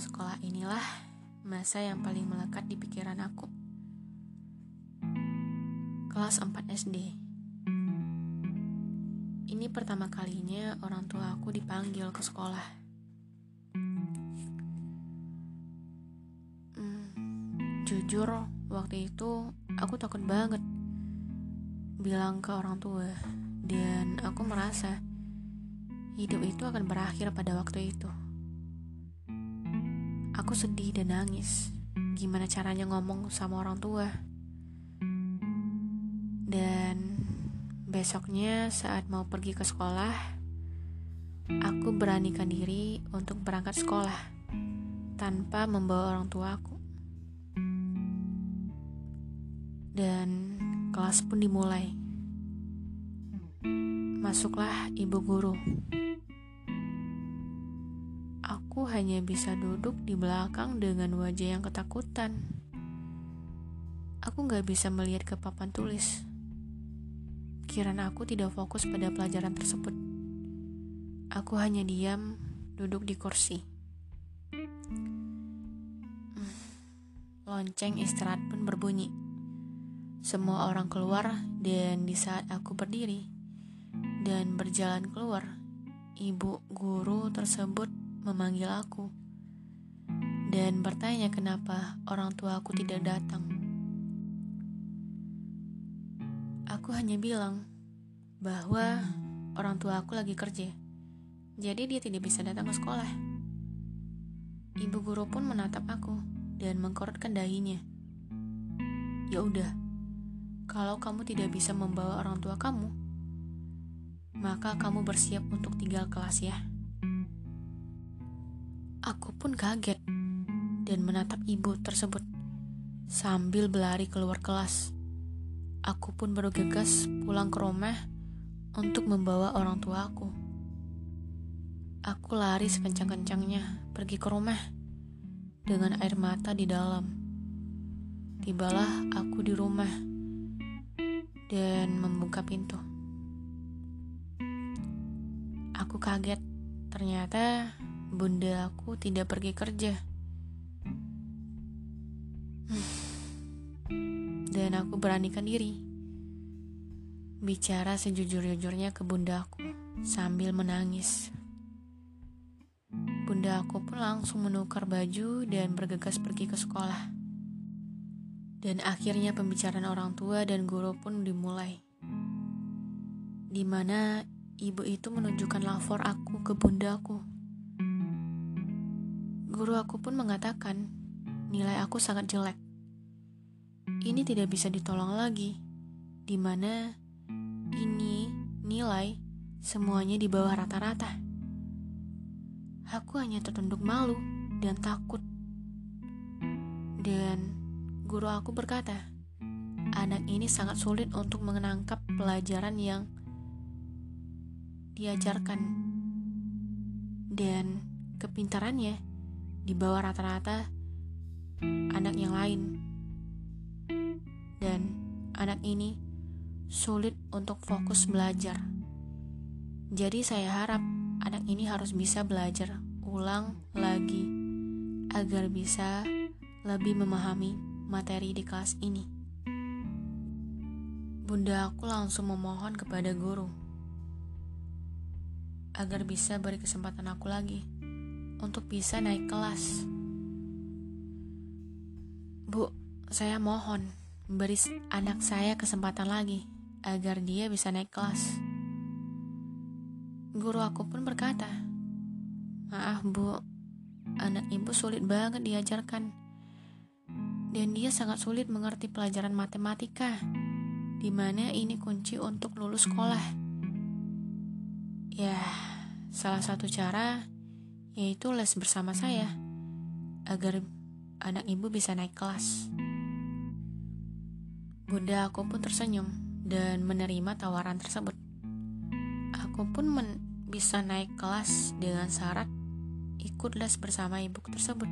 Sekolah inilah masa yang paling melekat di pikiran aku. Kelas 4 SD. Ini pertama kalinya orang tua aku dipanggil ke sekolah. Hmm, jujur, waktu itu aku takut banget bilang ke orang tua dan aku merasa hidup itu akan berakhir pada waktu itu. Aku sedih dan nangis. Gimana caranya ngomong sama orang tua? Dan besoknya saat mau pergi ke sekolah, aku beranikan diri untuk berangkat sekolah tanpa membawa orang tua aku. Dan kelas pun dimulai. Masuklah ibu guru aku hanya bisa duduk di belakang dengan wajah yang ketakutan. Aku gak bisa melihat ke papan tulis. Kiraan aku tidak fokus pada pelajaran tersebut. Aku hanya diam, duduk di kursi. Hmm, lonceng istirahat pun berbunyi. Semua orang keluar dan di saat aku berdiri dan berjalan keluar, ibu guru tersebut memanggil aku dan bertanya kenapa orang tua aku tidak datang. Aku hanya bilang bahwa orang tua aku lagi kerja, jadi dia tidak bisa datang ke sekolah. Ibu guru pun menatap aku dan mengkorotkan dahinya. Ya udah, kalau kamu tidak bisa membawa orang tua kamu, maka kamu bersiap untuk tinggal kelas ya. Pun kaget dan menatap ibu tersebut sambil berlari keluar kelas. Aku pun bergegas pulang ke rumah untuk membawa orang tua aku. Aku lari sekencang-kencangnya pergi ke rumah dengan air mata di dalam. Tibalah aku di rumah dan membuka pintu. Aku kaget, ternyata bunda aku tidak pergi kerja. Dan aku beranikan diri. Bicara sejujur-jujurnya ke bunda aku sambil menangis. Bunda aku pun langsung menukar baju dan bergegas pergi ke sekolah. Dan akhirnya pembicaraan orang tua dan guru pun dimulai. Di mana ibu itu menunjukkan lapor aku ke bundaku Guru aku pun mengatakan nilai aku sangat jelek. Ini tidak bisa ditolong lagi, di mana ini nilai semuanya di bawah rata-rata. Aku hanya tertunduk malu dan takut. Dan guru aku berkata, anak ini sangat sulit untuk mengenangkap pelajaran yang diajarkan dan kepintarannya di bawah rata-rata anak yang lain. Dan anak ini sulit untuk fokus belajar. Jadi saya harap anak ini harus bisa belajar ulang lagi agar bisa lebih memahami materi di kelas ini. Bunda aku langsung memohon kepada guru agar bisa beri kesempatan aku lagi untuk bisa naik kelas. Bu, saya mohon beri anak saya kesempatan lagi agar dia bisa naik kelas. Guru aku pun berkata, "Maaf, Bu, anak ibu sulit banget diajarkan." Dan dia sangat sulit mengerti pelajaran matematika, di mana ini kunci untuk lulus sekolah. Ya, salah satu cara yaitu les bersama saya, agar anak ibu bisa naik kelas. Bunda aku pun tersenyum dan menerima tawaran tersebut. Aku pun bisa naik kelas dengan syarat ikut les bersama ibu tersebut.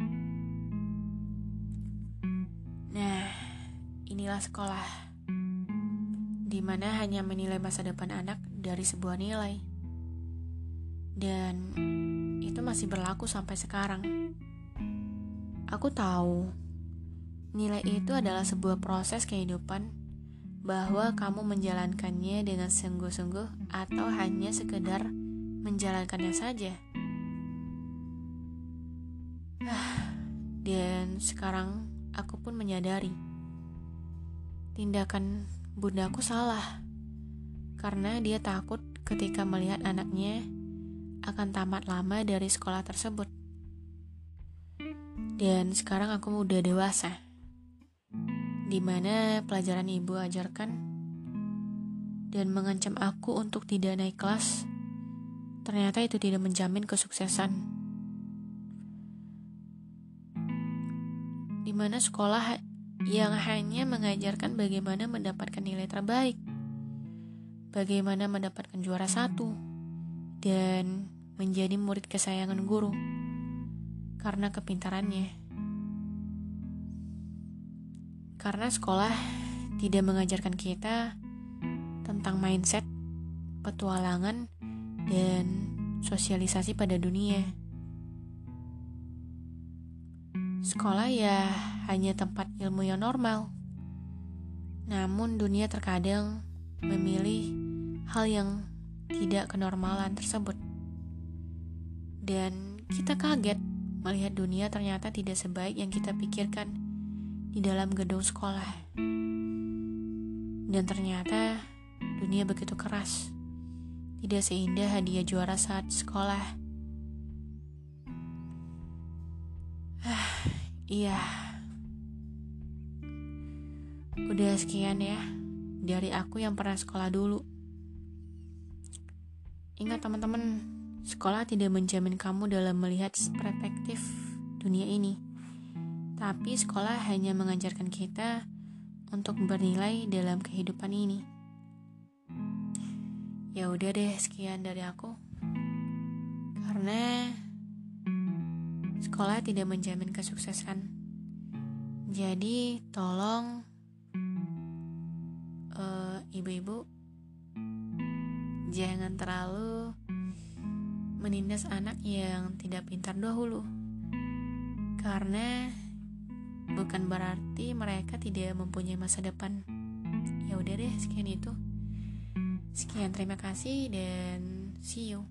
Nah, inilah sekolah di mana hanya menilai masa depan anak dari sebuah nilai. Dan itu masih berlaku sampai sekarang. Aku tahu nilai itu adalah sebuah proses kehidupan bahwa kamu menjalankannya dengan sungguh-sungguh atau hanya sekedar menjalankannya saja. Dan sekarang aku pun menyadari tindakan bundaku salah karena dia takut ketika melihat anaknya akan tamat lama dari sekolah tersebut. Dan sekarang aku udah dewasa, di mana pelajaran ibu ajarkan dan mengancam aku untuk tidak naik kelas. Ternyata itu tidak menjamin kesuksesan. Di mana sekolah yang hanya mengajarkan bagaimana mendapatkan nilai terbaik bagaimana mendapatkan juara satu, dan menjadi murid kesayangan guru karena kepintarannya. Karena sekolah tidak mengajarkan kita tentang mindset, petualangan, dan sosialisasi pada dunia. Sekolah ya hanya tempat ilmu yang normal. Namun dunia terkadang memilih hal yang tidak kenormalan tersebut. Dan kita kaget melihat dunia ternyata tidak sebaik yang kita pikirkan di dalam gedung sekolah. Dan ternyata dunia begitu keras. Tidak seindah hadiah juara saat sekolah. Ah, iya. Udah sekian ya dari aku yang pernah sekolah dulu. Ingat teman-teman, sekolah tidak menjamin kamu dalam melihat perspektif dunia ini. Tapi sekolah hanya mengajarkan kita untuk bernilai dalam kehidupan ini. Ya udah deh, sekian dari aku. Karena sekolah tidak menjamin kesuksesan. Jadi, tolong uh, ibu-ibu Jangan terlalu menindas anak yang tidak pintar dahulu. Karena bukan berarti mereka tidak mempunyai masa depan. Ya udah deh, sekian itu. Sekian terima kasih dan see you.